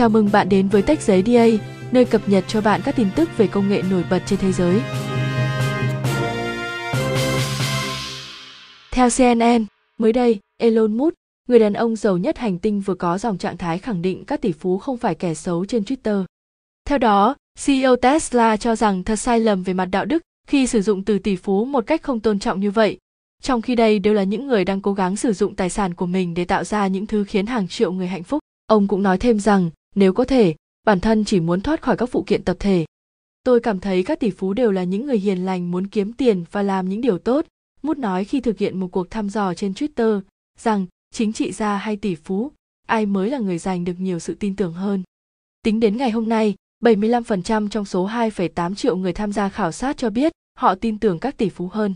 Chào mừng bạn đến với Tech Giấy DA, nơi cập nhật cho bạn các tin tức về công nghệ nổi bật trên thế giới. Theo CNN, mới đây, Elon Musk, người đàn ông giàu nhất hành tinh vừa có dòng trạng thái khẳng định các tỷ phú không phải kẻ xấu trên Twitter. Theo đó, CEO Tesla cho rằng thật sai lầm về mặt đạo đức khi sử dụng từ tỷ phú một cách không tôn trọng như vậy. Trong khi đây đều là những người đang cố gắng sử dụng tài sản của mình để tạo ra những thứ khiến hàng triệu người hạnh phúc. Ông cũng nói thêm rằng, nếu có thể, bản thân chỉ muốn thoát khỏi các phụ kiện tập thể. Tôi cảm thấy các tỷ phú đều là những người hiền lành muốn kiếm tiền và làm những điều tốt, Mút nói khi thực hiện một cuộc thăm dò trên Twitter rằng chính trị gia hay tỷ phú, ai mới là người giành được nhiều sự tin tưởng hơn. Tính đến ngày hôm nay, 75% trong số 2,8 triệu người tham gia khảo sát cho biết họ tin tưởng các tỷ phú hơn.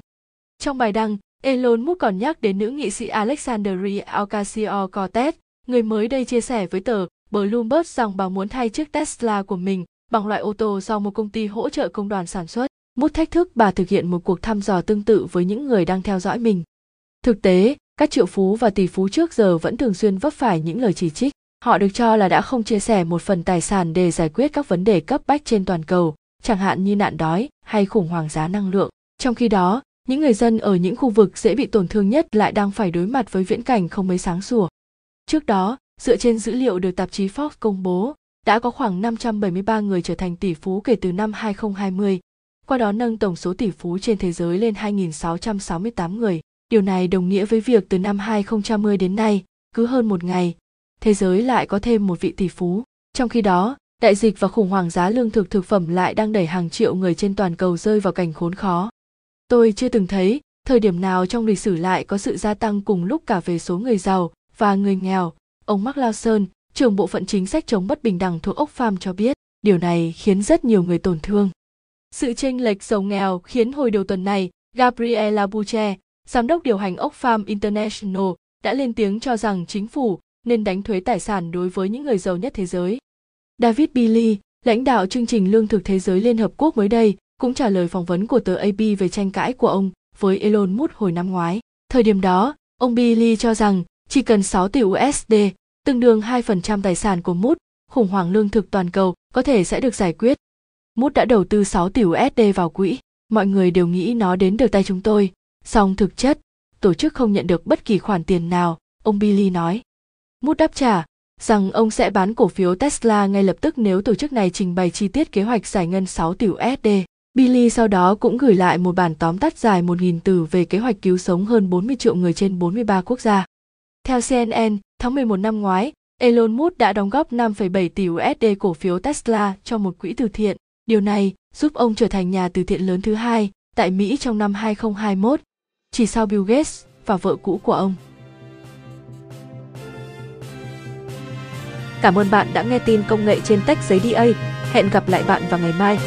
Trong bài đăng, Elon Musk còn nhắc đến nữ nghị sĩ Alexandria Ocasio-Cortez, người mới đây chia sẻ với tờ Bloomberg rằng bà muốn thay chiếc Tesla của mình bằng loại ô tô do một công ty hỗ trợ công đoàn sản xuất. Mút thách thức bà thực hiện một cuộc thăm dò tương tự với những người đang theo dõi mình. Thực tế, các triệu phú và tỷ phú trước giờ vẫn thường xuyên vấp phải những lời chỉ trích. Họ được cho là đã không chia sẻ một phần tài sản để giải quyết các vấn đề cấp bách trên toàn cầu, chẳng hạn như nạn đói hay khủng hoảng giá năng lượng. Trong khi đó, những người dân ở những khu vực dễ bị tổn thương nhất lại đang phải đối mặt với viễn cảnh không mấy sáng sủa. Trước đó, dựa trên dữ liệu được tạp chí Forbes công bố, đã có khoảng 573 người trở thành tỷ phú kể từ năm 2020, qua đó nâng tổng số tỷ phú trên thế giới lên 2.668 người. Điều này đồng nghĩa với việc từ năm 2010 đến nay, cứ hơn một ngày, thế giới lại có thêm một vị tỷ phú. Trong khi đó, đại dịch và khủng hoảng giá lương thực thực phẩm lại đang đẩy hàng triệu người trên toàn cầu rơi vào cảnh khốn khó. Tôi chưa từng thấy thời điểm nào trong lịch sử lại có sự gia tăng cùng lúc cả về số người giàu và người nghèo. Ông Mark Lawson, trưởng bộ phận chính sách chống bất bình đẳng thuộc Oxfam cho biết, điều này khiến rất nhiều người tổn thương. Sự chênh lệch giàu nghèo khiến hồi đầu tuần này, Gabriela Buche, giám đốc điều hành Oxfam International, đã lên tiếng cho rằng chính phủ nên đánh thuế tài sản đối với những người giàu nhất thế giới. David Billy, lãnh đạo chương trình lương thực thế giới Liên Hợp Quốc mới đây, cũng trả lời phỏng vấn của tờ AP về tranh cãi của ông với Elon Musk hồi năm ngoái. Thời điểm đó, ông Billy cho rằng chỉ cần 6 tỷ USD, tương đương 2% tài sản của Musk, khủng hoảng lương thực toàn cầu có thể sẽ được giải quyết. Musk đã đầu tư 6 tỷ USD vào quỹ, mọi người đều nghĩ nó đến được tay chúng tôi, song thực chất, tổ chức không nhận được bất kỳ khoản tiền nào, ông Billy nói. Musk đáp trả rằng ông sẽ bán cổ phiếu Tesla ngay lập tức nếu tổ chức này trình bày chi tiết kế hoạch giải ngân 6 tỷ USD. Billy sau đó cũng gửi lại một bản tóm tắt dài 1.000 từ về kế hoạch cứu sống hơn 40 triệu người trên 43 quốc gia. Theo CNN, tháng 11 năm ngoái, Elon Musk đã đóng góp 5,7 tỷ USD cổ phiếu Tesla cho một quỹ từ thiện. Điều này giúp ông trở thành nhà từ thiện lớn thứ hai tại Mỹ trong năm 2021, chỉ sau Bill Gates và vợ cũ của ông. Cảm ơn bạn đã nghe tin công nghệ trên Tech Giấy DA. Hẹn gặp lại bạn vào ngày mai.